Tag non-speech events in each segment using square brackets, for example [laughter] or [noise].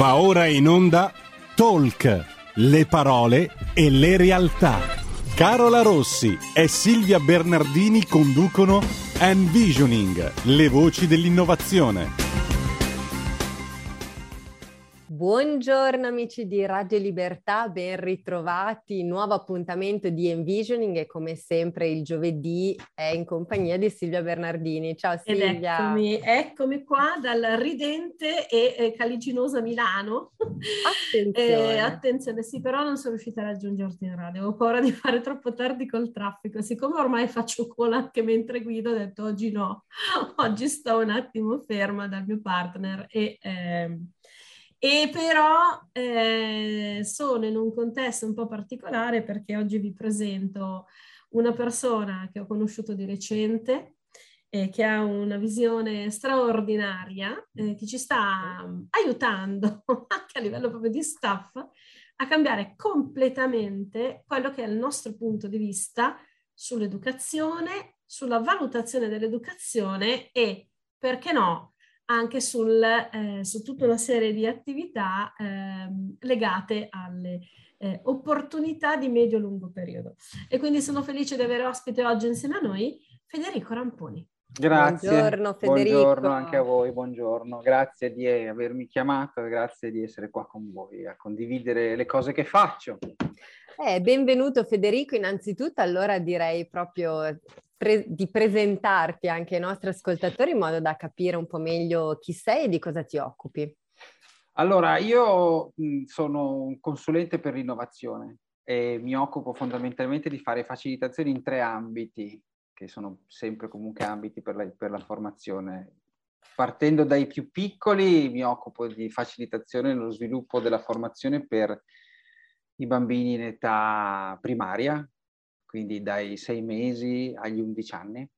Va ora in onda Talk, le parole e le realtà. Carola Rossi e Silvia Bernardini conducono Envisioning, le voci dell'innovazione. Buongiorno amici di Radio Libertà, ben ritrovati, nuovo appuntamento di Envisioning e come sempre il giovedì è in compagnia di Silvia Bernardini. Ciao Silvia. Eccomi, eccomi qua dal ridente e, e caliginosa Milano. Attenzione. [laughs] eh, attenzione, sì, però non sono riuscita a raggiungerti in radio, ho paura di fare troppo tardi col traffico. Siccome ormai faccio cola anche mentre guido, ho detto oggi no, [laughs] oggi sto un attimo ferma dal mio partner e... Eh, e però eh, sono in un contesto un po' particolare perché oggi vi presento una persona che ho conosciuto di recente, eh, che ha una visione straordinaria, eh, che ci sta aiutando [laughs] anche a livello proprio di staff a cambiare completamente quello che è il nostro punto di vista sull'educazione, sulla valutazione dell'educazione e, perché no, anche sul, eh, su tutta una serie di attività eh, legate alle eh, opportunità di medio-lungo periodo. E quindi sono felice di avere ospite oggi insieme a noi Federico Ramponi. Grazie. Buongiorno Federico. Buongiorno anche a voi, buongiorno. Grazie di avermi chiamato, grazie di essere qua con voi a condividere le cose che faccio. Eh, benvenuto Federico, innanzitutto allora direi proprio pre- di presentarti anche ai nostri ascoltatori in modo da capire un po' meglio chi sei e di cosa ti occupi. Allora, io sono un consulente per l'innovazione e mi occupo fondamentalmente di fare facilitazioni in tre ambiti, che sono sempre comunque ambiti per la, per la formazione. Partendo dai più piccoli, mi occupo di facilitazione nello sviluppo della formazione per i bambini in età primaria, quindi dai sei mesi agli 11 anni,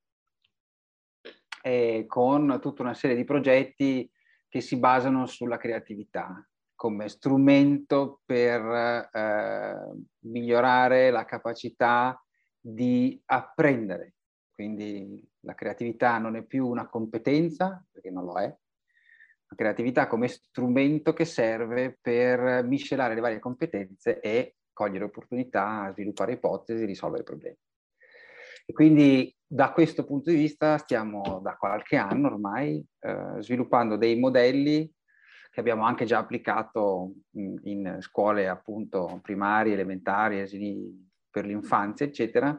con tutta una serie di progetti che si basano sulla creatività come strumento per eh, migliorare la capacità di apprendere. Quindi la creatività non è più una competenza, perché non lo è, la creatività come strumento che serve per miscelare le varie competenze e cogliere opportunità, sviluppare ipotesi, risolvere problemi. E quindi da questo punto di vista stiamo da qualche anno ormai eh, sviluppando dei modelli che abbiamo anche già applicato in, in scuole appunto primarie, elementari, asili per l'infanzia, eccetera,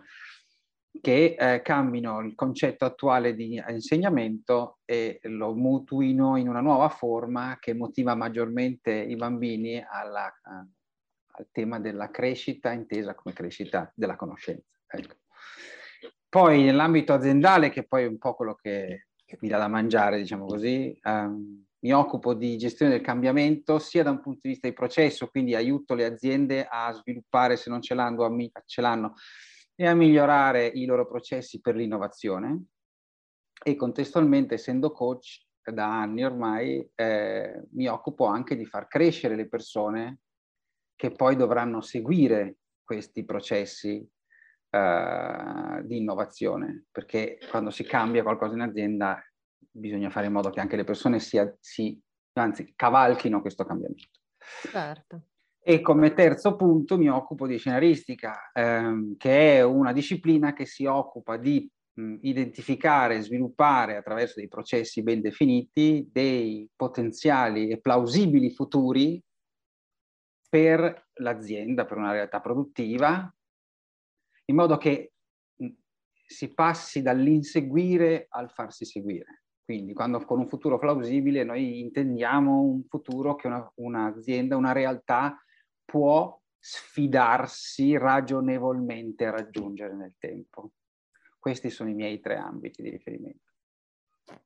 che eh, cambino il concetto attuale di insegnamento e lo mutuino in una nuova forma che motiva maggiormente i bambini alla, al tema della crescita intesa come crescita della conoscenza. Ecco. Poi nell'ambito aziendale, che poi è un po' quello che mi dà da mangiare, diciamo così, um, mi occupo di gestione del cambiamento sia da un punto di vista di processo, quindi aiuto le aziende a sviluppare, se non ce l'hanno, ce l'hanno e a migliorare i loro processi per l'innovazione. E contestualmente, essendo coach da anni ormai, eh, mi occupo anche di far crescere le persone che poi dovranno seguire questi processi uh, di innovazione, perché quando si cambia qualcosa in azienda bisogna fare in modo che anche le persone sia, si, anzi, cavalchino questo cambiamento. Certo. E come terzo punto mi occupo di scenaristica, ehm, che è una disciplina che si occupa di mh, identificare e sviluppare attraverso dei processi ben definiti dei potenziali e plausibili futuri per l'azienda, per una realtà produttiva, in modo che si passi dall'inseguire al farsi seguire. Quindi quando con un futuro plausibile noi intendiamo un futuro che una, un'azienda, una realtà può sfidarsi ragionevolmente a raggiungere nel tempo. Questi sono i miei tre ambiti di riferimento.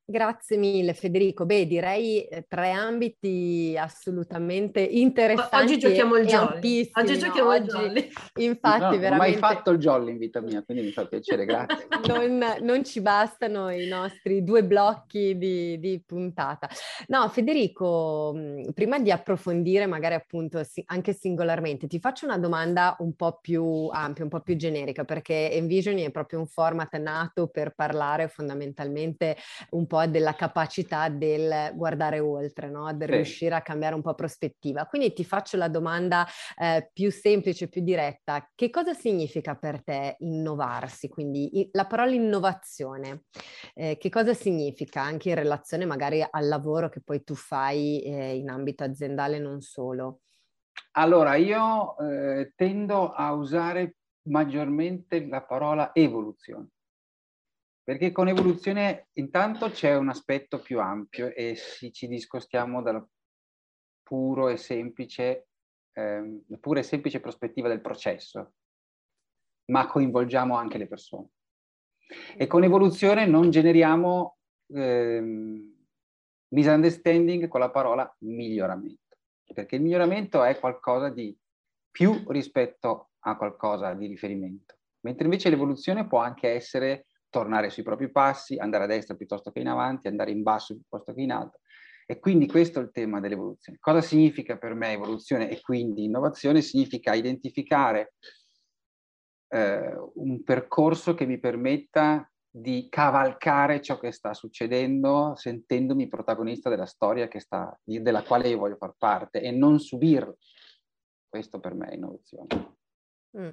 Grazie mille Federico. Beh, direi eh, tre ambiti assolutamente interessanti. Oggi giochiamo il jolly. Oggi giochiamo il jolly. Infatti, no, veramente... Non ho mai fatto il jolly in vita mia, quindi mi fa piacere, grazie. [laughs] non, non, ci bastano i nostri due blocchi di, di, puntata. No, Federico, prima di approfondire magari appunto anche singolarmente, ti faccio una domanda un po' più ampia, un po' più generica, perché Envision è proprio un format nato per parlare fondamentalmente un po' della capacità del guardare oltre, no? del Sì. riuscire a cambiare un po' prospettiva. Quindi ti faccio la domanda eh, più semplice, più diretta. Che cosa significa per te innovarsi? Quindi i- la parola innovazione, eh, che cosa significa anche in relazione magari al lavoro che poi tu fai eh, in ambito aziendale, non solo? Allora, io eh, tendo a usare maggiormente la parola evoluzione, perché con evoluzione intanto c'è un aspetto più ampio e si- ci discostiamo dalla puro e semplice, ehm, pura e semplice prospettiva del processo, ma coinvolgiamo anche le persone. E con evoluzione non generiamo ehm, misunderstanding con la parola miglioramento, perché il miglioramento è qualcosa di più rispetto a qualcosa di riferimento, mentre invece l'evoluzione può anche essere tornare sui propri passi, andare a destra piuttosto che in avanti, andare in basso piuttosto che in alto. E quindi questo è il tema dell'evoluzione. Cosa significa per me evoluzione e quindi innovazione? Significa identificare eh, un percorso che mi permetta di cavalcare ciò che sta succedendo sentendomi protagonista della storia sta, della quale io voglio far parte e non subirla. Questo per me è innovazione. Mm.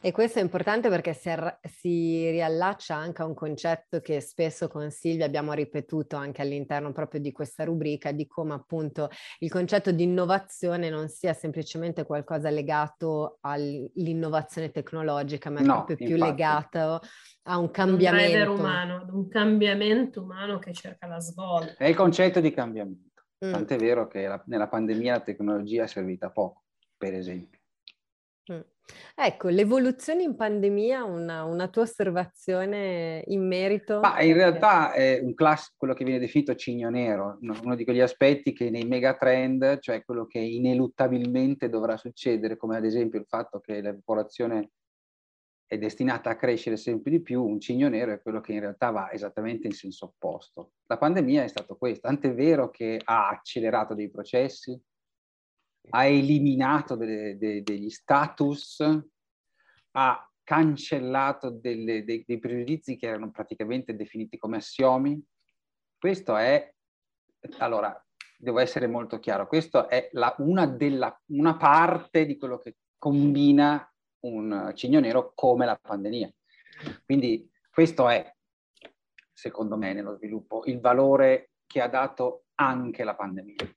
E questo è importante perché si, arra- si riallaccia anche a un concetto che spesso con Silvia abbiamo ripetuto anche all'interno proprio di questa rubrica, di come appunto il concetto di innovazione non sia semplicemente qualcosa legato all'innovazione tecnologica, ma è No, proprio più infatti. legato a un Un driver cambiamento. umano, ad un cambiamento umano che cerca la svolta. È il concetto di cambiamento. Mm. Tant'è vero che la- nella pandemia la tecnologia è servita poco, per esempio. Mm. Ecco, l'evoluzione in pandemia, una, una tua osservazione in merito? Ma in realtà è un classico, quello che viene definito cigno nero, uno di quegli aspetti che nei megatrend, cioè quello che ineluttabilmente dovrà succedere, come ad esempio il fatto che la popolazione è destinata a crescere sempre di più, un cigno nero è quello che in realtà va esattamente in senso opposto. La pandemia è stato questo, tant'è vero che ha accelerato dei processi, ha eliminato delle- de- degli status, ha cancellato delle- dei, dei pregiudizi che erano praticamente definiti come assiomi. Questo è, allora, devo essere molto chiaro, questo è la- una, della, una parte di quello che combina un cigno nero come la pandemia. Quindi questo è, secondo me, nello sviluppo, il valore che ha dato anche la pandemia.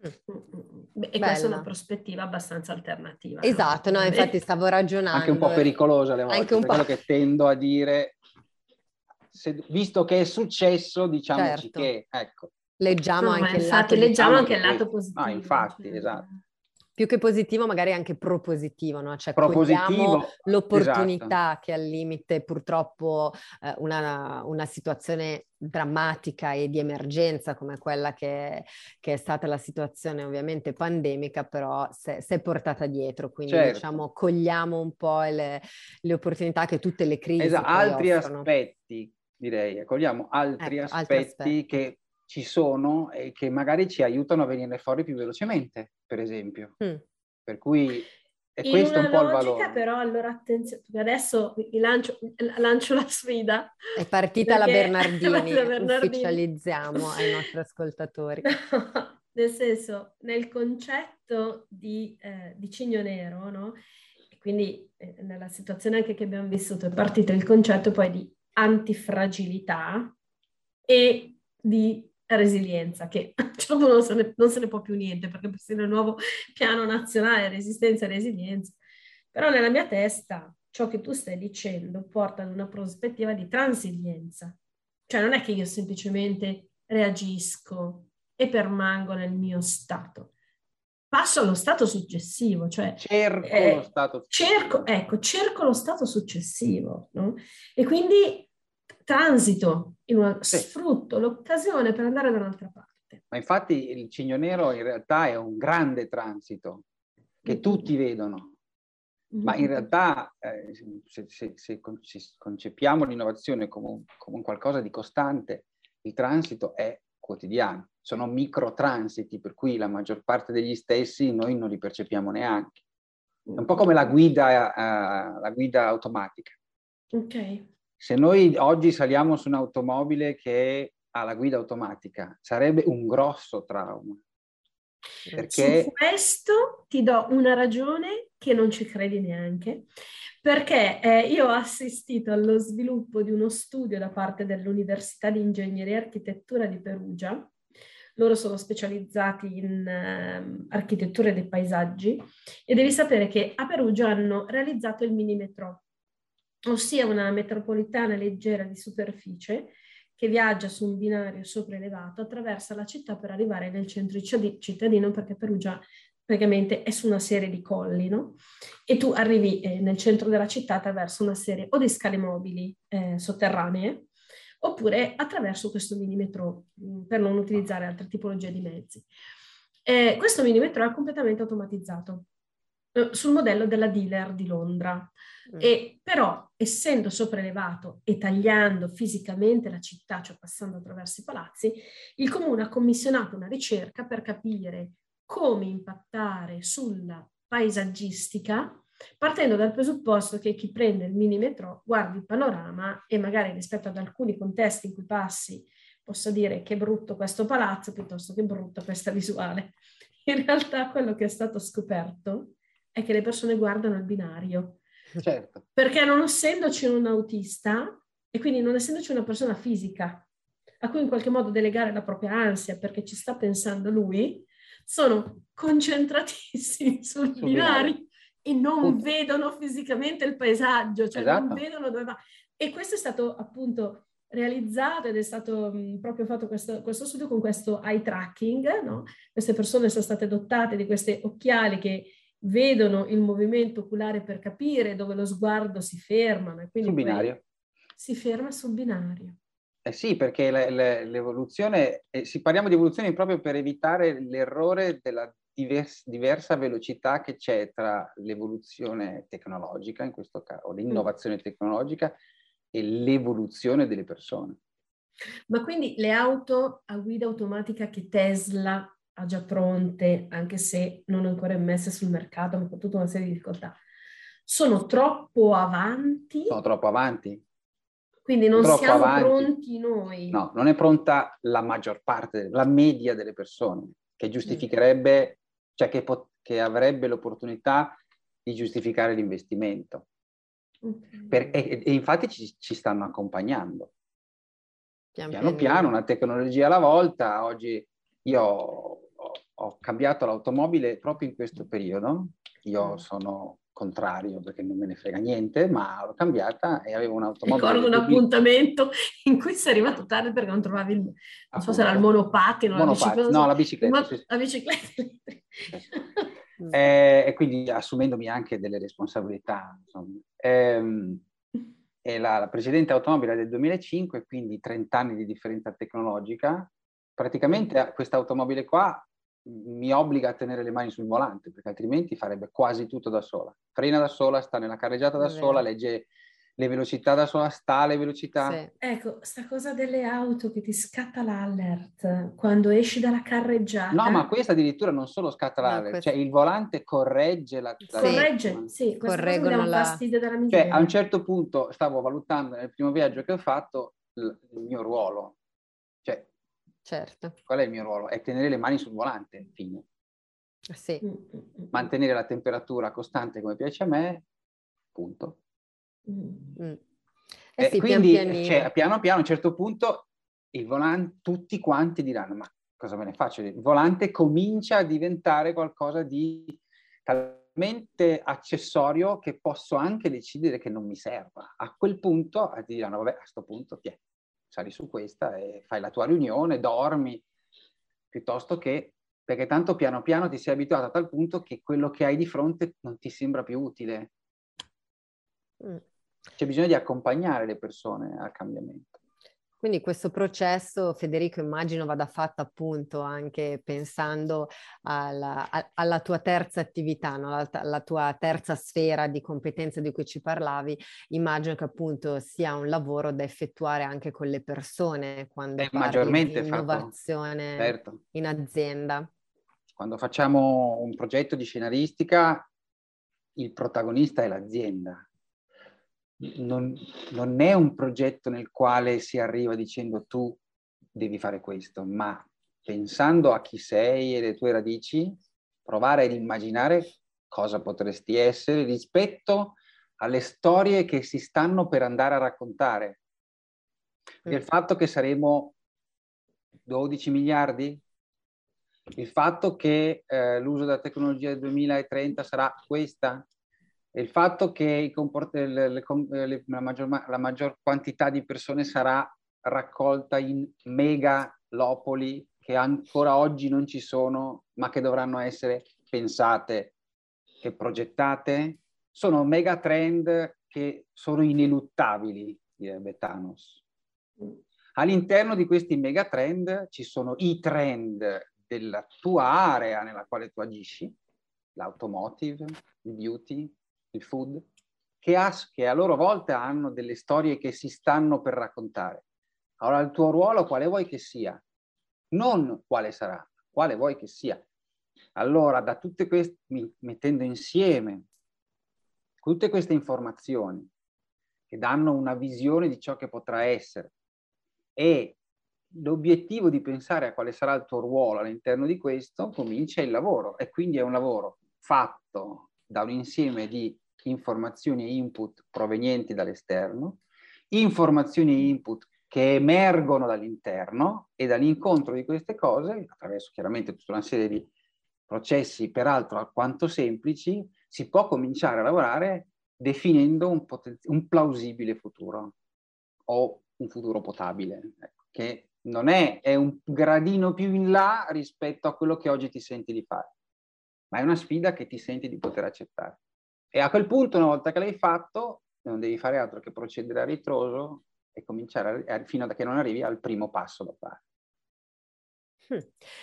Beh, e questa è Bella. una prospettiva abbastanza alternativa. Esatto, no, infatti stavo ragionando. Anche un po' pericolosa alle volte, Anche un per po'. quello che tendo a dire, se- visto che è successo, diciamoci Certo. che, ecco, Leggiamo No, anche il infatti lato di- leggiamo diciamo anche il che- lato no, positivo. infatti, cioè, esatto. Più che positivo, magari anche propositivo, no? Cioè propositivo, cogliamo l'opportunità esatto. che al limite purtroppo eh, una, una situazione drammatica e di emergenza come quella che, che è stata la situazione ovviamente pandemica, però si è- portata dietro, quindi Certo. diciamo cogliamo un po' le, le opportunità che tutte le crisi Esatto, altri offrono. aspetti, direi, cogliamo altri, Ecco, altri aspetti aspetti. che ci sono e che magari ci aiutano a venire fuori più velocemente, per esempio. Mm. Per cui è In questo una un po' il logica, valore. però, allora attenzione, perché adesso lancio, lancio la sfida. È partita la [laughs] Bernardini, la Bernardini. ufficializziamo ai [laughs] nostri ascoltatori. Nel senso, nel concetto di, eh, di cigno nero, no? E quindi eh, nella situazione anche che abbiamo vissuto è partito il concetto poi di antifragilità e di resilienza, che a un certo punto non se ne, non se ne può più niente, perché persino il nuovo piano nazionale resistenza e resilienza. Però nella mia testa ciò che tu stai dicendo porta ad una prospettiva di transilienza. Cioè non è che io semplicemente reagisco e permango nel mio stato. Passo allo stato successivo, cioè Cerco eh, lo stato cerco, ecco, cerco lo stato successivo, no? E quindi transito, in una, Sì. sfrutto l'occasione per andare da un'altra parte. Ma infatti il cigno nero in realtà è un grande transito che Mm. tutti vedono, ma in realtà eh, se, se- se con- se concepiamo l'innovazione come, un- come un qualcosa di costante, il transito è quotidiano, sono microtransiti per cui la maggior parte degli stessi noi non li percepiamo neanche. È un po' come la guida, eh, la guida automatica. Ok. Se noi oggi saliamo su un'automobile che ha la guida automatica, sarebbe un grosso trauma. Perché... Su questo ti do una ragione che non ci credi neanche, perché eh, io ho assistito allo sviluppo di uno studio da parte dell'Università di Ingegneria e Architettura di Perugia. Loro sono specializzati in eh, architettura dei paesaggi e devi sapere che a Perugia hanno realizzato il mini metro, ossia una metropolitana leggera di superficie che viaggia su un binario sopraelevato, attraversa la città per arrivare nel centro cittadino, perché Perugia praticamente è su una serie di colli, no? E tu arrivi eh, nel centro della città attraverso una serie o di scale mobili eh, sotterranee, oppure attraverso questo mini metro, mm, per non utilizzare altre tipologie di mezzi. Eh, questo mini metro è completamente automatizzato eh, sul modello della dealer di Londra. Mm. E però, essendo sopraelevato e tagliando fisicamente la città, cioè passando attraverso i palazzi, il comune ha commissionato una ricerca per capire come impattare sulla paesaggistica, partendo dal presupposto che chi prende il mini metro guardi il panorama e magari rispetto ad alcuni contesti in cui passi possa dire che brutto questo palazzo piuttosto che brutta questa visuale. In realtà quello che è stato scoperto è che le persone guardano il binario Certo. Perché non essendoci un autista e quindi non essendoci una persona fisica a cui in qualche modo delegare la propria ansia perché ci sta pensando lui, sono concentratissimi [laughs] sul Su binari e non Punto. vedono fisicamente il paesaggio, cioè esatto. non vedono dove va. E questo è stato appunto realizzato ed è stato mh, proprio fatto questo, questo, studio con questo eye tracking, no? Queste persone sono state dotate di questi occhiali che vedono il movimento oculare per capire dove lo sguardo si ferma. sul binario. Si ferma sul binario. Eh sì, perché le, le, l'evoluzione, eh, si parliamo di evoluzione proprio per evitare l'errore della divers, diversa velocità che c'è tra l'evoluzione tecnologica, in questo caso, l'innovazione mm. tecnologica e l'evoluzione delle persone. Ma quindi le auto a guida automatica che Tesla già pronte, anche se non ancora immesse sul mercato, ma con tutta una serie di difficoltà, sono troppo avanti. Sono troppo avanti. Quindi non troppo siamo avanti. pronti noi. No, non è pronta la maggior parte, la media delle persone, che giustificherebbe, cioè che, pot- che avrebbe l'opportunità di giustificare l'investimento. Okay. Per, e, e, infatti ci, ci stanno accompagnando. Pian piano piano, una tecnologia alla volta. Oggi io ho cambiato l'automobile proprio in questo periodo. Io mm. sono contrario perché non me ne frega niente, ma l'ho cambiata e avevo un'automobile. Ricordo un appuntamento [laughs] in cui sei arrivato tardi perché non trovavi il, non Appunto. so se era il monopattino, la bicicletta. No, la bicicletta. Sì. La bicicletta eh, e quindi assumendomi anche delle responsabilità. Ehm, è la, la precedente automobile del 2005, quindi 30 anni di differenza tecnologica. Praticamente questa automobile qua mi obbliga a tenere le mani sul volante, perché altrimenti farebbe quasi tutto da sola. Frena da sola, sta nella carreggiata da sola, legge le velocità da sola, sta alle velocità. Sì. Ecco, sta cosa delle auto che ti scatta l'alert quando esci dalla carreggiata. No, ma questa addirittura non solo scatta l'alert, no, questo... cioè il volante corregge la... Sì. Corregge, sì, correggono la... fastidio della miseria. Cioè, a un certo punto stavo valutando nel primo viaggio che ho fatto il mio ruolo, Certo. Qual è il mio ruolo? È tenere le mani sul volante, fine. Sì. Mm, mm, mm, Mantenere la temperatura costante come piace a me, punto. Mm. Eh sì, quindi pian cioè, piano piano a un certo punto il volante, tutti quanti diranno ma cosa me ne faccio? Il volante comincia a diventare qualcosa di talmente accessorio che posso anche decidere che non mi serva. A quel punto ti diranno vabbè a questo punto ti è sali su questa e fai la tua riunione, dormi, piuttosto che perché tanto piano piano ti sei abituato a tal punto che quello che hai di fronte non ti sembra più utile. Mm. C'è bisogno di accompagnare le persone al cambiamento. Quindi questo processo, Federico, immagino vada fatto appunto anche pensando alla, alla tua terza attività, no? alla, alla, tua terza sfera di competenze di cui ci parlavi. Immagino che appunto sia un lavoro da effettuare anche con le persone quando È maggiormente di innovazione certo. in azienda. Quando facciamo un progetto di scenaristica, il protagonista è l'azienda non, non è un progetto nel quale si arriva dicendo tu devi fare questo, ma pensando a chi sei e le tue radici, provare ad immaginare cosa potresti essere rispetto alle storie che si stanno per andare a raccontare. Mm. Il fatto che saremo 12 miliardi, il fatto che eh, l'uso della tecnologia del 2030 sarà questa, il fatto che comport- le, le, le, la, maggior, la, maggior, quantità di persone sarà raccolta in megalopoli che ancora oggi non ci sono, ma che dovranno essere pensate e progettate, sono megatrend che sono ineluttabili, direbbe Thanos. All'interno di questi megatrend ci sono i trend della tua area nella quale tu agisci, l'automotive, il beauty, il food, che, ha, che a loro volta hanno delle storie che si stanno per raccontare. Allora il tuo ruolo quale vuoi che sia? Non quale sarà, quale vuoi che sia. Allora, da tutte queste, mettendo insieme tutte queste informazioni che danno una visione di ciò che potrà essere e l'obiettivo di pensare a quale sarà il tuo ruolo all'interno di questo, comincia il lavoro e quindi è un lavoro fatto da un insieme di informazioni e input provenienti dall'esterno, informazioni e input che emergono dall'interno e dall'incontro di queste cose, attraverso chiaramente tutta una serie di processi peraltro alquanto semplici, si può cominciare a lavorare definendo un, poten- un plausibile futuro o un futuro potabile, ecco, che non è, è un gradino più in là rispetto a quello che oggi ti senti di fare, ma è una sfida che ti senti di poter accettare. E a quel punto, una volta che l'hai fatto, non devi fare altro che procedere a ritroso e cominciare a, fino a che non arrivi al primo passo da fare. Hm.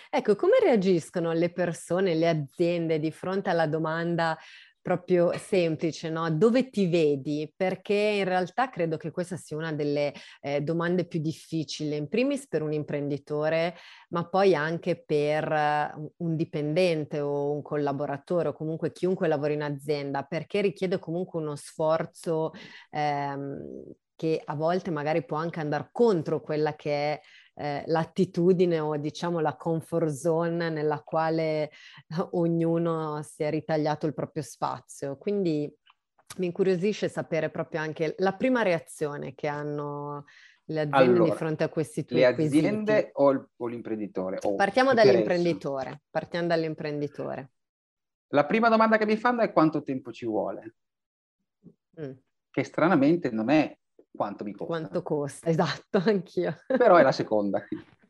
Ecco, come reagiscono le persone, le aziende di fronte alla domanda proprio semplice, no? Dove ti vedi? Perché in realtà credo che questa sia una delle eh, domande più difficili, in primis per un imprenditore, ma poi anche per uh, un dipendente o un collaboratore o comunque chiunque lavora in azienda, perché richiede comunque uno sforzo ehm, che a volte magari può anche andare contro quella che è eh, l'attitudine o diciamo la comfort zone nella quale ognuno si è ritagliato il proprio spazio. Quindi mi incuriosisce sapere proprio anche la prima reazione che hanno le aziende allora, di fronte a questi tuoi Le aziende o, o, l'imprenditore? O partiamo dall'imprenditore, partiamo dall'imprenditore. La prima domanda che mi fanno è quanto tempo ci vuole? Mm. Che stranamente non è quanto mi costa. Quanto costa, esatto, [laughs] anch'io. Però è la seconda.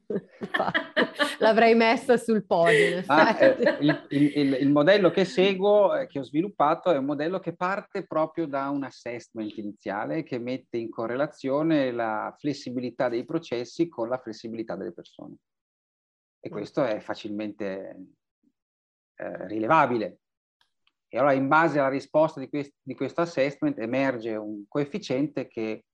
[laughs] L'avrei messa sul podio. Ah, eh, il, il, il, modello che seguo, eh, che ho sviluppato, è un modello che parte proprio da un assessment iniziale che mette in correlazione la flessibilità dei processi con la flessibilità delle persone. E mm. questo è facilmente eh, rilevabile. E allora in base alla risposta di, quest- di questo assessment emerge un coefficiente che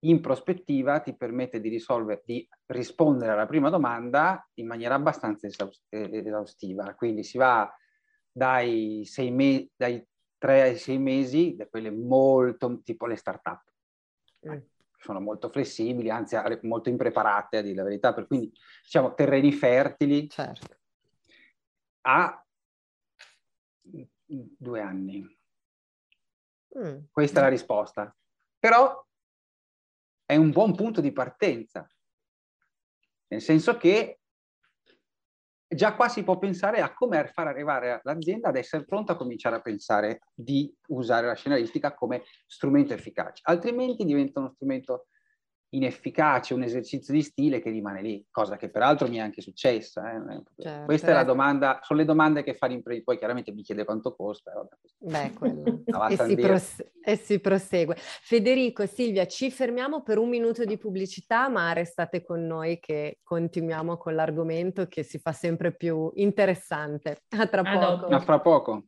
in prospettiva ti permette di, risolvere, di rispondere alla prima domanda in maniera abbastanza esaustiva. Quindi si va dai, sei me- dai 3 ai 6 mesi, da quelle molto tipo le start-up. Mm. Sono molto flessibili, anzi molto impreparate a dire la verità, per cui diciamo terreni fertili certo. a due anni. Mm. Questa è la risposta. Però è un buon punto di partenza, nel senso che già qua si può pensare a come far arrivare l'azienda ad essere pronta a cominciare a pensare di usare la scenaristica come strumento efficace, altrimenti diventa uno strumento inefficace, un esercizio di stile che rimane lì, cosa che peraltro mi è anche successa. Eh? Certo, Questa è la domanda, sono le domande che fa l'imprenditore, poi chiaramente mi chiede quanto costa. Beh, [laughs] quello. e, si prose- e, si prosegue. Federico, Silvia, ci fermiamo per un minuto di pubblicità, ma restate con noi che continuiamo con l'argomento che si fa sempre più interessante. A tra poco. A fra poco.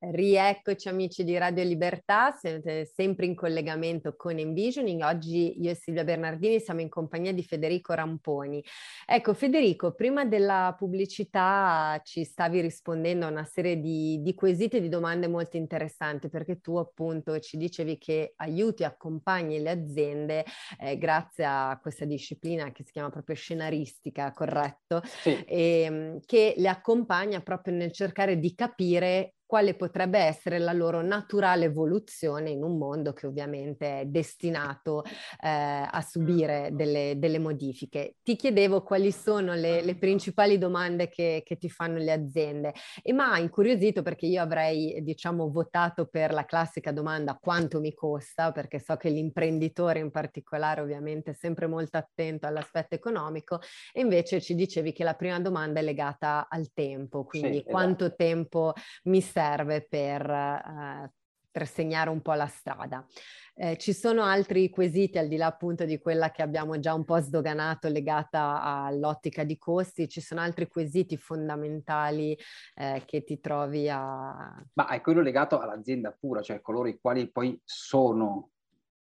Rieccoci amici di Radio Libertà, siete sempre in collegamento con Envisioning. Oggi io e Silvia Bernardini siamo in compagnia di Federico Ramponi. Ecco Federico, prima della pubblicità ci stavi rispondendo a una serie di, di quesiti e di domande molto interessanti perché tu appunto ci dicevi che aiuti, accompagni le aziende eh, grazie a questa disciplina che si chiama proprio scenaristica, corretto? Sì. E, ehm, che le accompagna proprio nel cercare di capire quale potrebbe essere la loro naturale evoluzione in un mondo che ovviamente è destinato eh, a subire delle, delle, modifiche. Ti chiedevo quali sono le, le principali domande che, che, ti fanno le aziende e mi ha incuriosito perché io avrei diciamo votato per la classica domanda quanto mi costa perché so che l'imprenditore in particolare ovviamente è sempre molto attento all'aspetto economico e invece ci dicevi che la prima domanda è legata al tempo, quindi sì, quanto esatto. tempo mi serve serve per, eh, per segnare un po' la strada. Eh, ci sono altri quesiti al di là appunto di quella che abbiamo già un po' sdoganato legata all'ottica di costi, ci sono altri quesiti fondamentali eh, che ti trovi a... Ma è quello legato all'azienda pura, cioè coloro i quali poi sono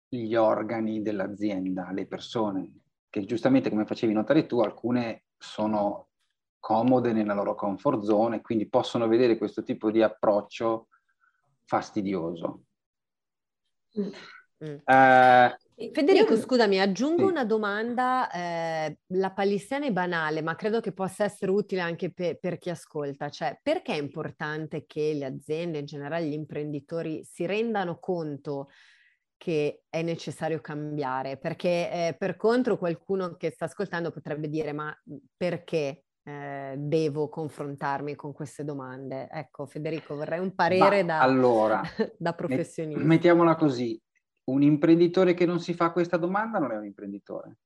gli organi dell'azienda, le persone, che giustamente come facevi notare tu, alcune sono comode nella loro comfort zone, quindi possono vedere questo tipo di approccio fastidioso. Mm. Mm. Eh, Federico, io... scusami, aggiungo sì. una domanda, eh, la palissiana è banale, ma credo che possa essere utile anche pe- per chi ascolta, cioè perché è importante che le aziende, in generale gli imprenditori, si rendano conto che è necessario cambiare? Perché eh, per contro qualcuno che sta ascoltando potrebbe dire ma perché eh, devo confrontarmi con queste domande? Ecco, Federico, vorrei un parere da, allora, [laughs] da professionista. Mettiamola così, un imprenditore che non si fa questa domanda non è un imprenditore.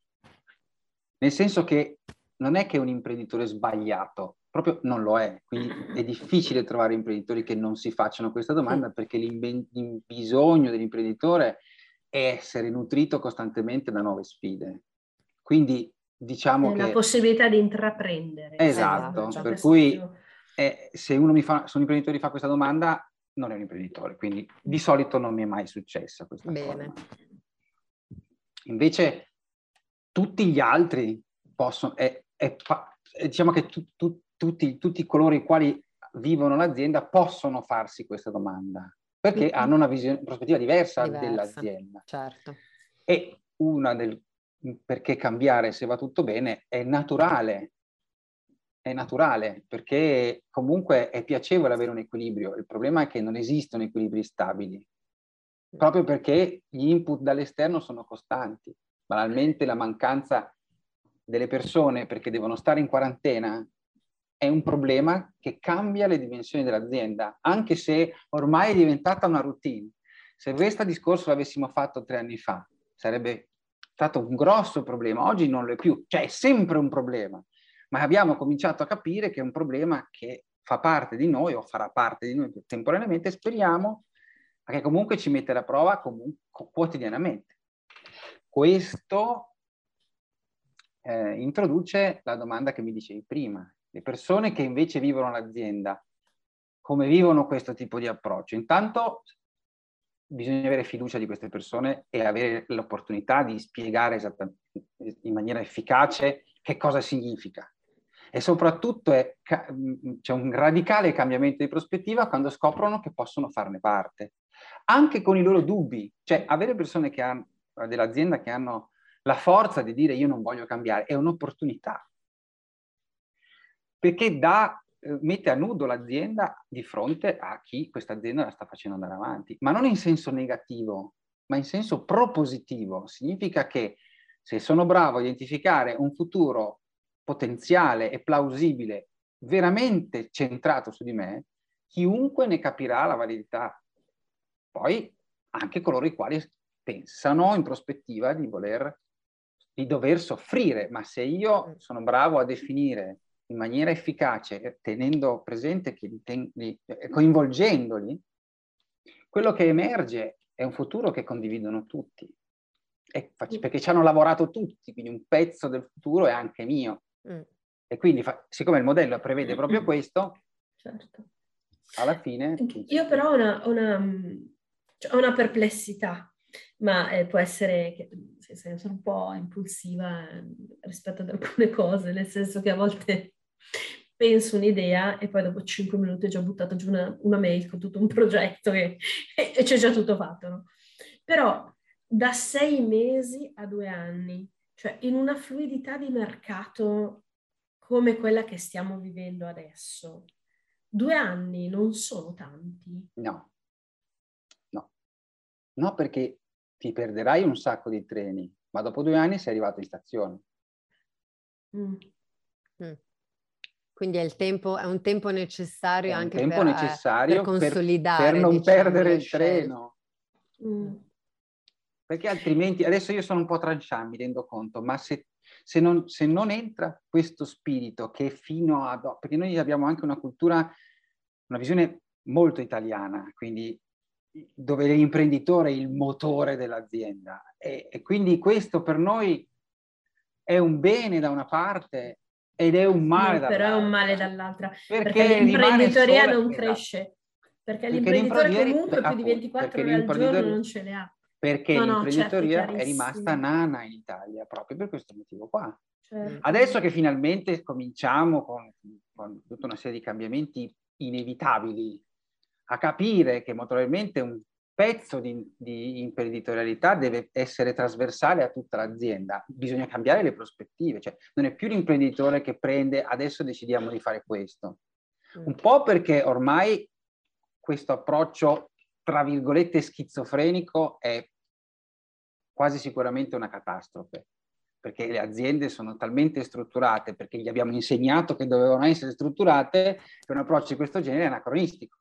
Nel senso che non è che è un imprenditore sbagliato, proprio non lo è. Quindi è difficile trovare imprenditori che non si facciano questa domanda perché il bisogno dell'imprenditore è essere nutrito costantemente da nuove sfide. Quindi diciamo che... La possibilità di intraprendere. Esatto, esatto. per cui eh, se uno mi fa, se un imprenditore fa questa domanda, non è un imprenditore, quindi di solito non mi è mai successa questa Bene. cosa. Invece tutti gli altri possono, è, è, diciamo che tu, tu, tutti, tutti coloro i quali vivono l'azienda possono farsi questa domanda, perché mm-hmm. hanno una visione, prospettiva diversa, diversa dell'azienda. Certo. E una del, perché cambiare se va tutto bene è naturale, è naturale perché comunque è piacevole avere un equilibrio. Il problema è che non esistono equilibri stabili, proprio perché gli input dall'esterno sono costanti. Banalmente la mancanza delle persone perché devono stare in quarantena è un problema che cambia le dimensioni dell'azienda, anche se ormai è diventata una routine. Se questo discorso l'avessimo fatto tre anni fa, sarebbe stato un grosso problema, oggi non lo è più, cioè è sempre un problema, ma abbiamo cominciato a capire che è un problema che fa parte di noi o farà parte di noi temporaneamente speriamo che comunque ci mette alla prova quotidianamente. Questo eh, introduce la domanda che mi dicevi prima, le persone che invece vivono l'azienda, come vivono questo tipo di approccio? Intanto bisogna avere fiducia di queste persone e avere l'opportunità di spiegare in maniera efficace che cosa significa. E soprattutto è, c'è un radicale cambiamento di prospettiva quando scoprono che possono farne parte, anche con i loro dubbi. Cioè, avere persone hanno, dell'azienda che hanno la forza di dire io non voglio cambiare è un'opportunità. Perché dà mette a nudo l'azienda di fronte a chi questa azienda la sta facendo andare avanti, ma non in senso negativo, ma in senso propositivo. Significa che se sono bravo a identificare un futuro potenziale e plausibile, veramente centrato su di me, chiunque ne capirà la validità. Poi anche coloro i quali pensano in prospettiva di voler di dover soffrire, ma se io sono bravo a definire in maniera efficace, tenendo presente che li eh, coinvolgendoli, quello che emerge è un futuro che condividono tutti. E perché ci hanno lavorato tutti, quindi un pezzo del futuro è anche mio. Mm. E quindi, siccome il modello prevede proprio questo, certo. alla fine... Io però ho una, una, cioè, una perplessità, ma eh, può essere che sono un po' impulsiva eh, rispetto ad alcune [laughs] cose, nel senso che a volte penso un'idea e poi dopo cinque minuti ho già buttato giù una, una mail con tutto un progetto e, [laughs] e, e c'è già tutto fatto, no? Però da sei mesi a due anni, cioè in una fluidità di mercato come quella che stiamo vivendo adesso, due anni non sono tanti. No, no, no perché ti perderai un sacco di treni, ma dopo due anni sei arrivato in stazione. Mm. Mm. Quindi è, tempo, è, un tempo necessario un anche tempo per, necessario per consolidare. Per, per non diciamo, perdere il treno. Mm. Perché altrimenti, adesso io sono un po' tranciante, mi rendo conto, ma se, se, non, se, non, entra questo spirito che fino ad... perché noi abbiamo anche una cultura, una visione molto italiana, quindi dove l'imprenditore è il motore dell'azienda e, e quindi questo per noi è un bene da una parte ed è un male dall'altra. Però è un male dall'altra, perché, perché l'imprenditoria non cresce, perché, perché l'imprenditore comunque più di 24 ore al giorno non ce le ha perché no, l'imprenditoria no, certo, è rimasta nana in Italia proprio per questo motivo qua. Certo. Adesso che finalmente cominciamo con, con, tutta una serie di cambiamenti inevitabili a capire che naturalmente un pezzo di, di, imprenditorialità deve essere trasversale a tutta l'azienda, bisogna cambiare le prospettive, cioè non è più l'imprenditore che prende adesso decidiamo di fare questo. Un po' perché ormai questo approccio tra virgolette schizofrenico è quasi sicuramente una catastrofe, perché le aziende sono talmente strutturate, perché gli abbiamo insegnato che dovevano essere strutturate, che un approccio di questo genere è anacronistico.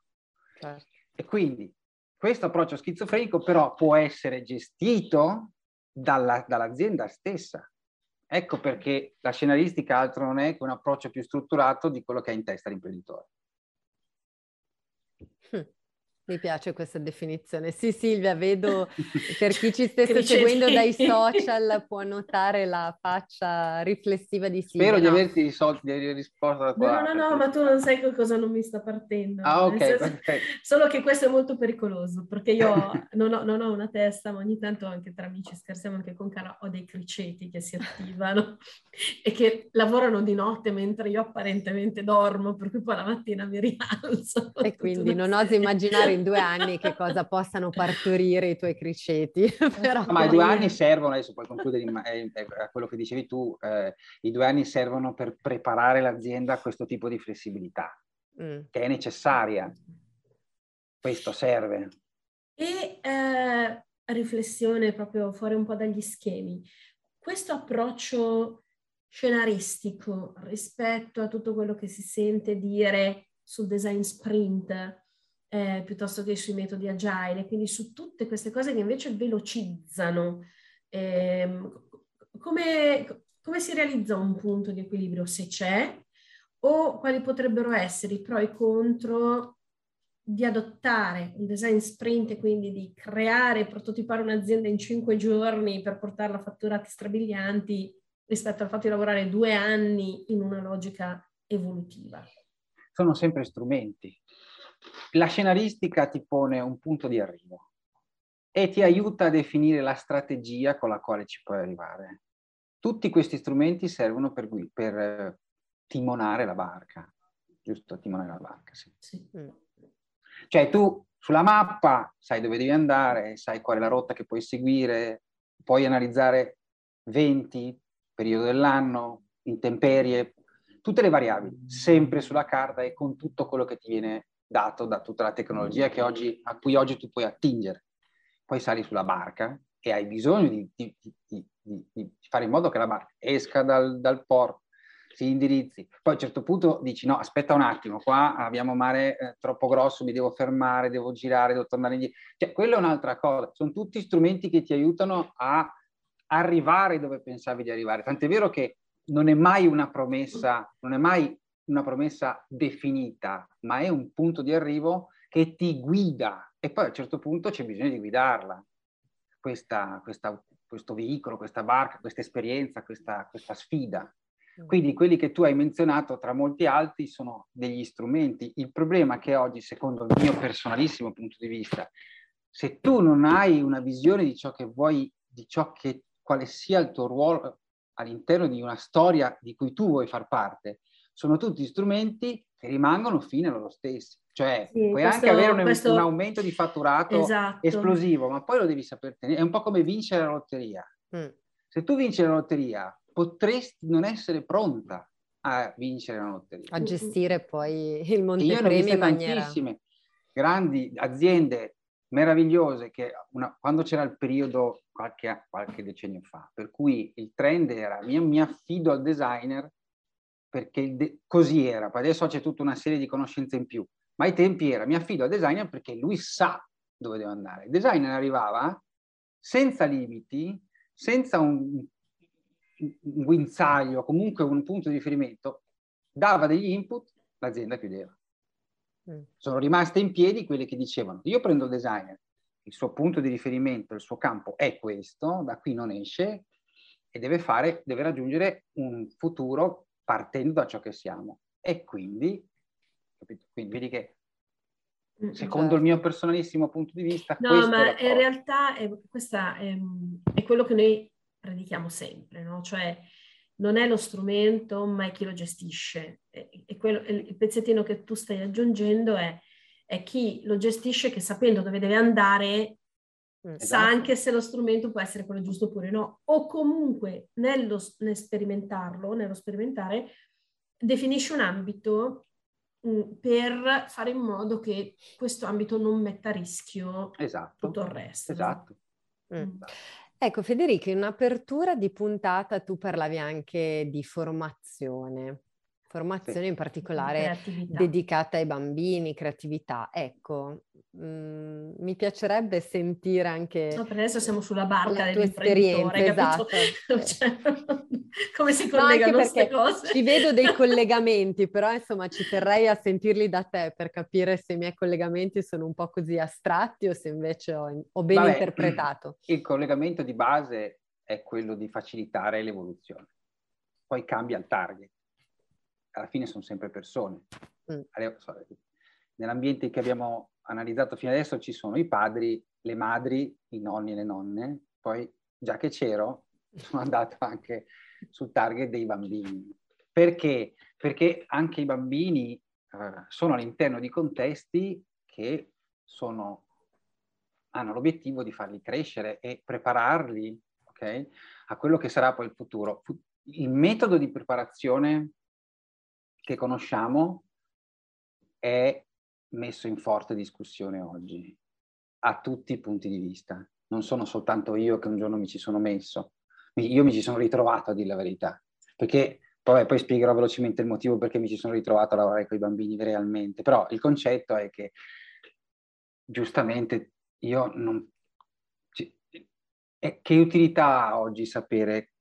Certo. E quindi questo approccio schizofrenico però può essere gestito dalla, dall'azienda stessa. Ecco perché la scenaristica altro non è che un approccio più strutturato di quello che ha in testa l'imprenditore. Hm. Mi piace questa definizione. Sì, Silvia, vedo [laughs] per chi ci stesse seguendo dai social [laughs] può notare la faccia riflessiva di Silvia. Spero no? di averti risolto, di aver risposto alla tua... No, no, no, ma tu non sai cosa non mi sta partendo. Ah, ok. Senso... [laughs] okay. Solo che questo è molto pericoloso, perché io non ho, non ho, una testa, ma ogni tanto anche tra amici scherziamo anche con Cara, ho dei criceti che si attivano e che lavorano di notte mentre io apparentemente dormo, per cui poi la mattina mi rialzo. E quindi non oso immaginare in due anni che cosa possano partorire i tuoi criceti. [laughs] Però... No, ma i due anni servono, adesso puoi concludere in, eh, eh, a quello che dicevi tu, eh, i due anni servono per preparare l'azienda a questo tipo di flessibilità, mm. che è necessaria. Questo serve. E eh, riflessione proprio fuori un po' dagli schemi. Questo approccio scenaristico rispetto a tutto quello che si sente dire sul design sprint, eh, piuttosto che sui metodi agile, quindi su tutte queste cose che invece velocizzano. Eh, come, come si realizza un punto di equilibrio, se c'è, o quali potrebbero essere i pro e i contro di adottare un design sprint e quindi di creare e prototipare un'azienda in cinque giorni per portarla a fatturati strabilianti rispetto al fatto di lavorare due anni in una logica evolutiva. Sono sempre strumenti, la scenaristica ti pone un punto di arrivo e ti aiuta a definire la strategia con la quale ci puoi arrivare. Tutti questi strumenti servono per, per eh, timonare la barca, giusto? Timonare la barca, sì. sì. Mm. Cioè tu sulla mappa sai dove devi andare, sai qual è la rotta che puoi seguire, puoi analizzare venti, periodo dell'anno, intemperie, tutte le variabili, sempre sulla carta e con tutto quello che ti viene dato da tutta la tecnologia oggi, a cui oggi tu puoi attingere. Poi sali sulla barca e hai bisogno di, di, di, di fare in modo che la barca esca dal, dal, porto, si indirizzi. Poi a un certo punto dici no, aspetta un attimo, qua abbiamo mare eh, troppo grosso, mi devo fermare, devo girare, devo tornare indietro. Cioè, quello è un'altra cosa. Sono tutti strumenti che ti aiutano a arrivare dove pensavi di arrivare. Tant'è vero che non è mai una promessa, non è mai una promessa definita, ma è un punto di arrivo che ti guida e poi a un certo punto c'è bisogno di guidarla, questa, questa, questo veicolo, questa barca, questa esperienza, questa, questa sfida. Mm. Quindi quelli che tu hai menzionato, tra molti altri, sono degli strumenti. Il problema è che oggi, secondo il mio personalissimo punto di vista, se tu non hai una visione di ciò che vuoi, di ciò che quale sia il tuo ruolo all'interno di una storia di cui tu vuoi far parte, sono tutti strumenti che rimangono fine loro stessi. Cioè, sì, puoi questo, anche avere un, questo... un, aumento di fatturato esatto. esplosivo, ma poi lo devi saper tenere. È un po' come vincere la lotteria. Mm. Se tu vinci la lotteria, potresti non essere pronta a vincere la lotteria. A gestire poi il montepremi in maniera... tantissime grandi aziende meravigliose che una, quando c'era il periodo qualche, qualche, decennio fa, per cui il trend era io mi affido al designer perché de- così era, poi adesso c'è tutta una serie di conoscenze in più, ma ai tempi era mi affido al designer perché lui sa dove devo andare. Il designer arrivava senza limiti, senza un, un guinzaglio, comunque un punto di riferimento, dava degli input, l'azienda chiudeva. Mm. Sono rimaste in piedi quelle che dicevano, io prendo il designer, il suo punto di riferimento, il suo campo è questo, da qui non esce e deve, fare, deve raggiungere un futuro partendo da ciò che siamo. E quindi, capito? quindi vedi che mm, secondo certo. il mio personalissimo punto di vista... No, ma in realtà è, questa è, è, quello che noi predichiamo sempre, no? Cioè non è lo strumento, ma è chi lo gestisce. E, e quello, il pezzettino che tu stai aggiungendo è, è, chi lo gestisce che sapendo dove deve andare esatto. sa anche se lo strumento può essere quello giusto oppure no, o comunque nello, nel sperimentarlo, nello sperimentare, definisce un ambito mh, per fare in modo che questo ambito non metta a rischio esatto. tutto il resto. Esatto. Mm. esatto. Ecco, Federico, in apertura di puntata tu parlavi anche di formazione, formazione sì. in particolare dedicata ai bambini, creatività. Ecco, mh, mm, mi piacerebbe sentire anche... No, per adesso siamo sulla barca dell'imprenditore, esatto. [laughs] cioè, [laughs] come si collegano no, queste cose? Ci vedo dei collegamenti, [laughs] però insomma ci terrei a sentirli da te per capire se i miei collegamenti sono un po' così astratti o se invece ho, ho ben Vabbè, interpretato. [clears throat] Il collegamento di base è quello di facilitare l'evoluzione. Poi cambia il target. Alla fine sono sempre persone. Mm. Nell'ambiente che abbiamo analizzato fino adesso ci sono i padri, le madri, i nonni e le nonne, poi già che c'ero [laughs] sono andato anche sul target dei bambini. Perché? Perché anche i bambini eh, sono all'interno di contesti che sono, hanno l'obiettivo di farli crescere e prepararli okay, a quello che sarà poi il futuro. Il metodo di preparazione che conosciamo è messo in forte discussione oggi, a tutti i punti di vista. Non sono soltanto io che un giorno mi ci sono messo, io mi ci sono ritrovato a dire la verità, perché poi, poi spiegherò velocemente il motivo perché mi ci sono ritrovato a lavorare con i bambini realmente, però il concetto è che giustamente io non... Che utilità ha oggi sapere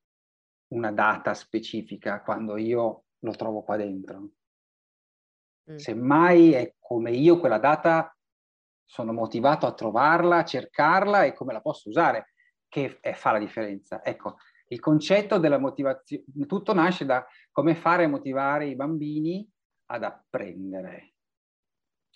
una data specifica quando io lo trovo qua dentro? Mm. Semmai è come io quella data sono motivato a trovarla, a cercarla e come la posso usare, che è, fa la differenza. Ecco, il concetto della motivazione, tutto nasce da come fare a motivare i bambini ad apprendere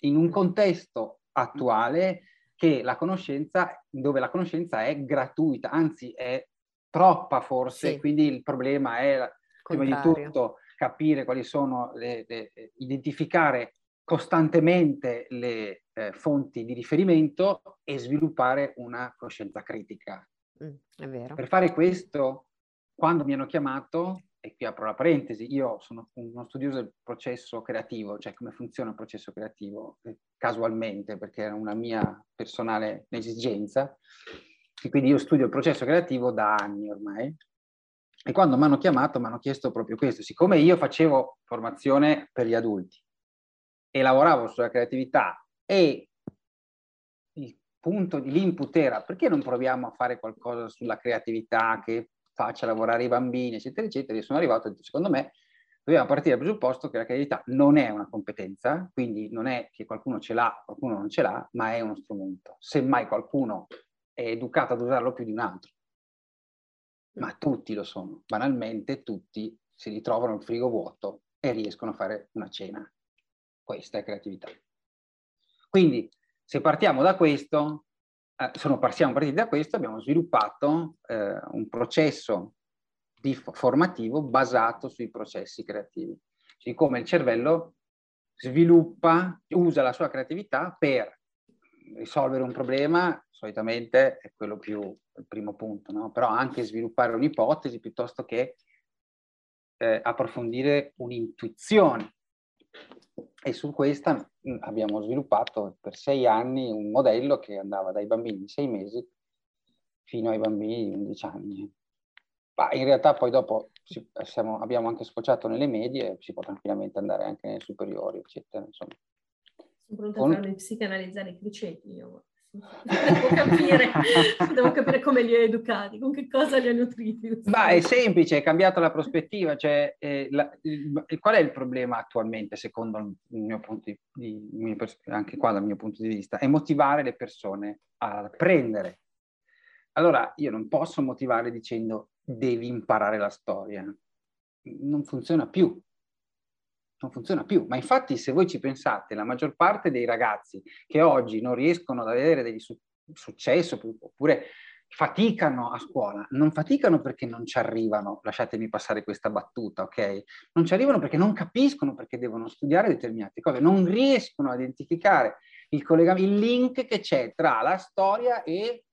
in un contesto attuale che la conoscenza, dove la conoscenza è gratuita, anzi è troppa forse, sì. quindi il problema è prima di tutto capire quali sono, le, le, identificare costantemente le eh, fonti di riferimento e sviluppare una coscienza critica. Mm, per fare questo, quando mi hanno chiamato, e qui apro la parentesi, io sono uno studioso del processo creativo, cioè come funziona il processo creativo, eh, casualmente, perché era una mia personale esigenza, e quindi io studio il processo creativo da anni ormai, e quando mi hanno chiamato mi hanno chiesto proprio questo. Siccome io facevo formazione per gli adulti e lavoravo sulla creatività e il punto di l'input era perché non proviamo a fare qualcosa sulla creatività che faccia lavorare i bambini, eccetera, eccetera, io sono arrivato, secondo me dobbiamo partire dal presupposto che la creatività non è una competenza, quindi non è che qualcuno ce l'ha, qualcuno non ce l'ha, ma è uno strumento. Semmai qualcuno è educato ad usarlo più di un altro ma tutti lo sono, banalmente tutti si ritrovano il frigo vuoto e riescono a fare una cena. Questa è creatività. Quindi, se partiamo da questo, eh, sono, siamo partiti da questo, abbiamo sviluppato eh, un processo di formativo basato sui processi creativi. Cioè come il cervello sviluppa, usa la sua creatività per risolvere un problema, solitamente è quello più, il primo punto, no? però anche sviluppare un'ipotesi piuttosto che eh, approfondire un'intuizione. E su questa mm, abbiamo sviluppato per sei anni un modello che andava dai bambini di sei mesi fino ai bambini di 11 anni. Ma in realtà poi dopo siamo, abbiamo anche sfociato nelle medie, si può tranquillamente andare anche nei superiori, eccetera. Insomma. Sono pronta Con... a farmi psicanalizzare i criceti io. Devo capire, [laughs] devo capire come li hai educati, con che cosa li hai nutriti. Ma è semplice, è cambiata la prospettiva. Cioè, eh, la, il, qual è il problema attualmente, secondo il mio punto di, di anche qua dal mio punto di vista? È motivare le persone a apprendere. Allora, io non posso motivare dicendo devi imparare la storia. Non funziona più non funziona più. Ma infatti, se voi ci pensate, la maggior parte dei ragazzi che oggi non riescono ad avere degli su- successo oppure faticano a scuola, non faticano perché non ci arrivano, lasciatemi passare questa battuta, ok? Non ci arrivano perché non capiscono perché devono studiare determinate cose, non riescono a identificare il, collegamento, il link che c'è tra la storia e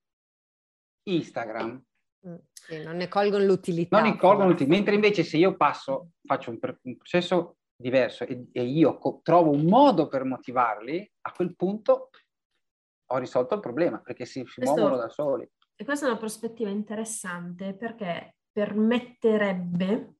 Instagram. Mm, sì, non ne colgono l'utilità. Non ne colgono l'utilità, mentre invece se io passo, faccio un, un processo diverso e, e io co- trovo un modo per motivarli, a quel punto ho risolto il problema perché si, si Questo, muovono da soli. E questa è una prospettiva interessante perché permetterebbe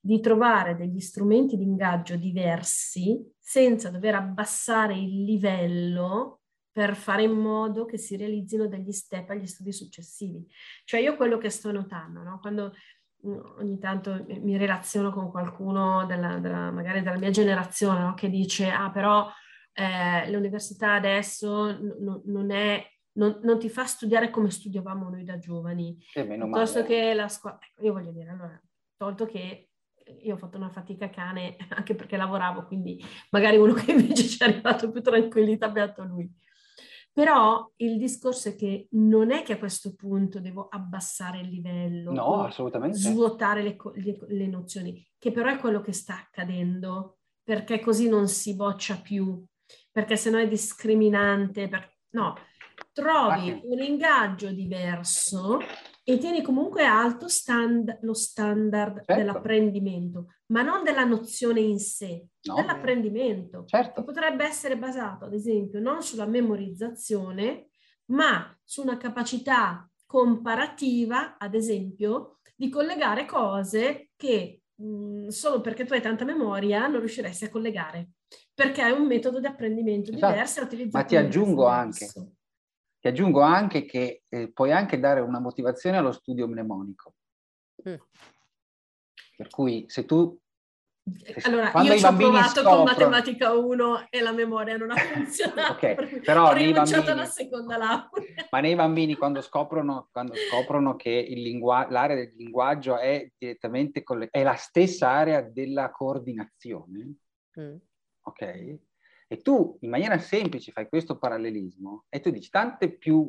di trovare degli strumenti di ingaggio diversi senza dover abbassare il livello per fare in modo che si realizzino degli step agli studi successivi. Cioè io quello che sto notando, no? quando ogni tanto mi relaziono con qualcuno della, della, magari della mia generazione no? che dice ah però eh, l'università adesso n- non, è, non, non, ti fa studiare come studiavamo noi da giovani. Piuttosto che la scuola ecco, io voglio dire allora tolto che io ho fatto una fatica cane [laughs] anche perché lavoravo quindi magari uno [laughs] che invece ci è arrivato più tranquillità beato lui però il discorso è che non è che a questo punto devo abbassare il livello, no, assolutamente. svuotare le, le, le nozioni, che però è quello che sta accadendo, perché così non si boccia più, perché sennò è discriminante. Per... No, trovi un ingaggio diverso e tieni comunque alto stand, lo standard certo. dell'apprendimento, ma non della nozione in sé, no. dell'apprendimento. Certo. Potrebbe essere basato, ad esempio, non sulla memorizzazione, ma su una capacità comparativa, ad esempio, di collegare cose che mh, solo perché tu hai tanta memoria non riusciresti a collegare, perché è un metodo di apprendimento esatto. diverso utilizzato. Ma ti aggiungo anche, ti aggiungo anche che eh, puoi anche dare una motivazione allo studio mnemonico. Mm. Per cui se tu... Se, allora, io ci ho provato scoprono... con matematica 1 e la memoria non ha [laughs] funzionato. ok, però nei bambini... alla seconda laurea. [laughs] Ma nei bambini quando scoprono, quando scoprono che lingua... l'area del linguaggio è direttamente... Coll... è la stessa area della coordinazione, mm. ok? E tu in maniera semplice fai questo parallelismo e tu dici tante più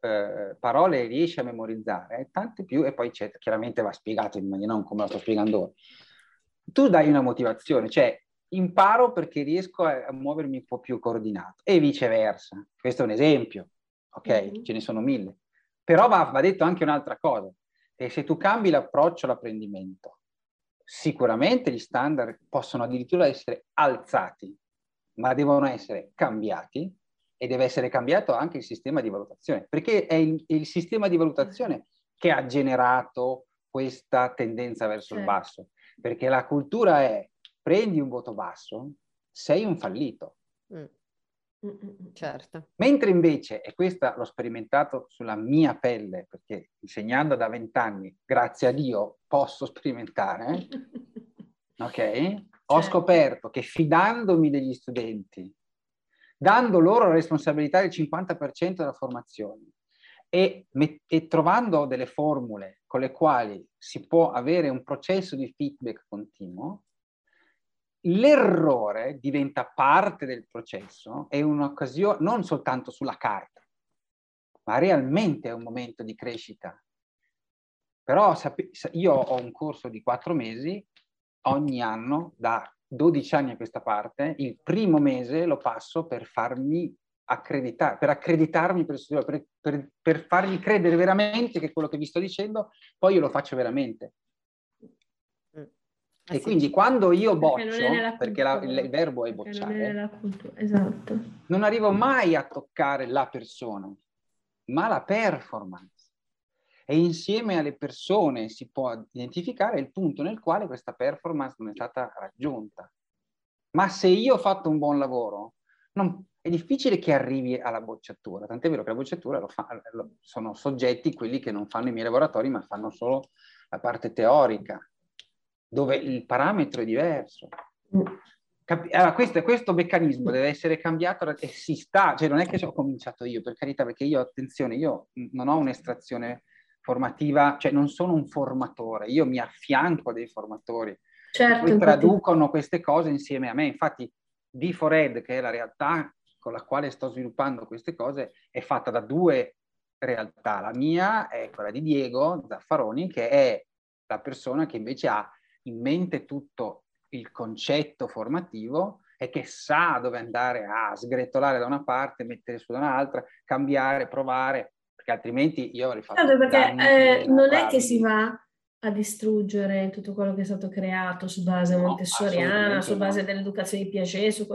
eh, parole riesci a memorizzare, tante più, e poi chiaramente va spiegato in maniera non come lo sto spiegando ora. Tu dai una motivazione, cioè imparo perché riesco a, a muovermi un po' più coordinato e viceversa. Questo è un esempio, ok? Mm-hmm. Ce ne sono mille. Però va, va detto anche un'altra cosa, e se tu cambi l'approccio all'apprendimento, sicuramente gli standard possono addirittura essere alzati, ma devono essere cambiati e deve essere cambiato anche il sistema di valutazione, perché è il, il sistema di valutazione che ha generato questa tendenza verso certo. il basso, perché la cultura è prendi un voto basso, sei un fallito. Mm. mm, mm, mm. Certo. Mentre invece, e questa l'ho sperimentato sulla mia pelle, perché insegnando da vent'anni, grazie a Dio, posso sperimentare, [laughs] ok? Ho certo. scoperto che fidandomi degli studenti, dando loro la responsabilità del 50% della formazione e, e trovando delle formule con le quali si può avere un processo di feedback continuo, l'errore diventa parte del processo, è un'occasione non soltanto sulla carta, ma realmente è un momento di crescita. Però io ho un corso di quattro mesi ogni anno, da 12 anni a questa parte, il primo mese lo passo per farmi accreditare, per accreditarmi per, per, per fargli credere veramente che quello che vi sto dicendo, poi io lo faccio veramente. Mm. E sì, quindi quando io boccio, perché, perché la, il, il, verbo è bocciare, non, è esatto. non arrivo mai a toccare la persona, ma la performance. E insieme alle persone si può identificare il punto nel quale questa performance non è stata raggiunta. Ma se io ho fatto un buon lavoro, non, è difficile che arrivi alla bocciatura, tant'è vero che la bocciatura lo fa, lo, sono soggetti quelli che non fanno i miei laboratori, ma fanno solo la parte teorica, dove il parametro è diverso. Allora, questo, questo, meccanismo deve essere cambiato e si sta, cioè non è che ho cominciato io, per carità, perché io, attenzione, io non ho un'estrazione formativa, cioè non sono un formatore, io mi affianco a dei formatori certo, che traducono queste cose insieme a me. Infatti, D4Ed, che è la realtà con la quale sto sviluppando queste cose è fatta da due realtà. La mia è quella di Diego Zaffaroni, che è la persona che invece ha in mente tutto il concetto formativo e che sa dove andare a sgretolare da una parte, mettere su da un'altra, cambiare, provare, perché altrimenti io avrei fatto... Certo, perché eh, non è che si va a distruggere tutto quello che è stato creato su base no, montessoriana, su base no. dell'educazione di Piaget, su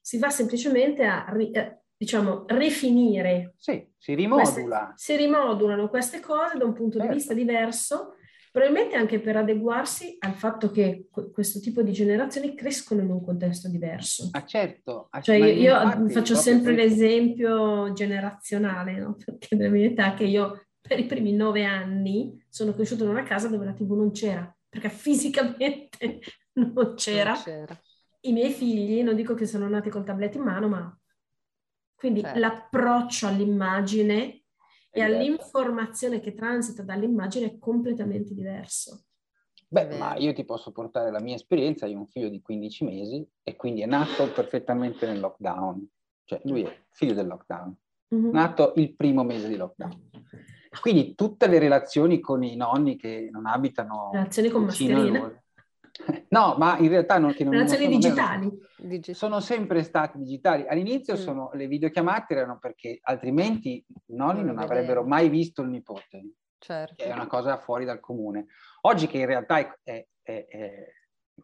si va semplicemente a, eh, diciamo, rifinire. Sì, si rimodula. Queste, si rimodulano queste cose da un punto certo. di vista diverso, probabilmente anche per adeguarsi al fatto che questo tipo di generazioni crescono in un contesto diverso. Ah, certo. Cioè io, io faccio sempre questo. l'esempio generazionale, no? [laughs] perché nella mia età che io per i primi nove anni sono cresciuta in una casa dove la TV non c'era, perché fisicamente [laughs] non c'era. Non c'era i miei figli, non dico che sono nati col tablet in mano, ma quindi certo. l'approccio all'immagine e all'informazione che transita dall'immagine è completamente diverso. Beh, ma io ti posso portare la mia esperienza, io ho un figlio di 15 mesi e quindi è nato perfettamente nel lockdown, cioè lui è figlio del lockdown, mm-hmm. nato il primo mese di lockdown. Quindi tutte le relazioni con i nonni che non abitano relazioni con mascherine No, ma in realtà non, che non, Relazioni non digitali. Digitali. Sono sempre stati digitali. All'inizio mm. sono, le videochiamate erano perché altrimenti i nonni non, non avrebbero mai visto il nipote. Certo. Che è una cosa fuori dal comune. Oggi che in realtà è, è, è, è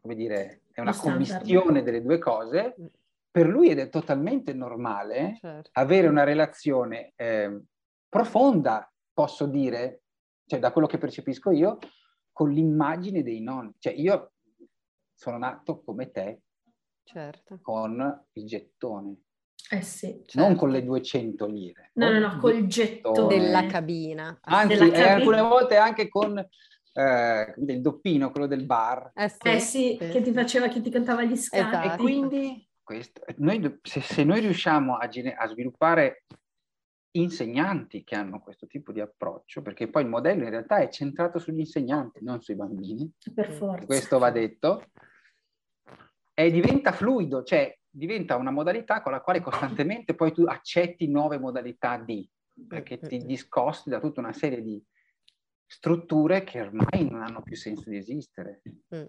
come dire, è una commistione delle due cose, mm. per lui ed è totalmente normale certo. avere una relazione eh, profonda, posso dire, cioè da quello che percepisco io, con l'immagine dei nonni. Cioè io sono nato come te, certo. con il gettone. Eh sì, certo. Non con le 200 lire. No, no, no, col gettone. Della cabina. Anzi, della cabina. alcune volte anche con eh, il doppino, quello del bar. Eh sì, eh sì, sì. che ti faceva, che ti cantava gli scatti. Esatto. E quindi, questo, noi, se, se, noi riusciamo a, a sviluppare insegnanti che hanno questo tipo di approccio, perché poi il modello in realtà è centrato sugli insegnanti, non sui bambini. Per forza. Questo va detto. E diventa fluido, cioè diventa una modalità con la quale costantemente poi tu accetti nuove modalità di, perché ti discosti da tutta una serie di strutture che ormai non hanno più senso di esistere. Mm,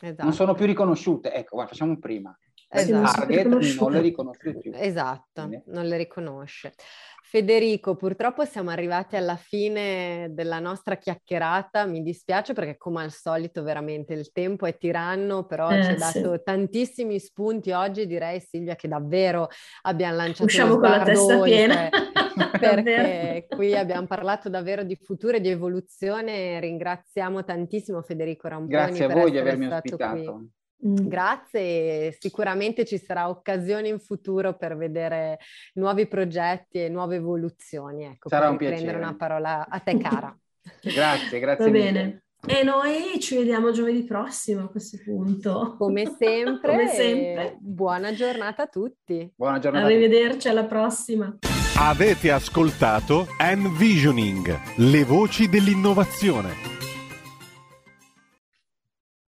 esatto. Non sono più riconosciute. Ecco, guarda, facciamo prima. Esatto. Target non le riconosce più. Esatto, non le riconosce. Federico, purtroppo siamo arrivati alla fine della nostra chiacchierata, mi dispiace perché come al solito veramente il tempo è tiranno, però eh, ci ha dato sì. tantissimi spunti oggi, direi Silvia che davvero abbiamo lanciato Usciamo con la testa oltre, piena. [laughs] perché qui abbiamo parlato davvero di futuro e di evoluzione, ringraziamo tantissimo Federico Ramponi Grazie a voi di avermi ospitato. Qui. Mm. Grazie, sicuramente ci sarà occasione in futuro per vedere nuovi progetti e nuove evoluzioni. Ecco, sarà un piacere. prendere una parola a te cara. [laughs] grazie, grazie. Va mille. bene. E noi ci vediamo giovedì prossimo a questo punto. Come [laughs] sempre. Come sempre. Buona giornata a tutti. Buona giornata. Arrivederci alla prossima. Avete ascoltato Envisioning, le voci dell'innovazione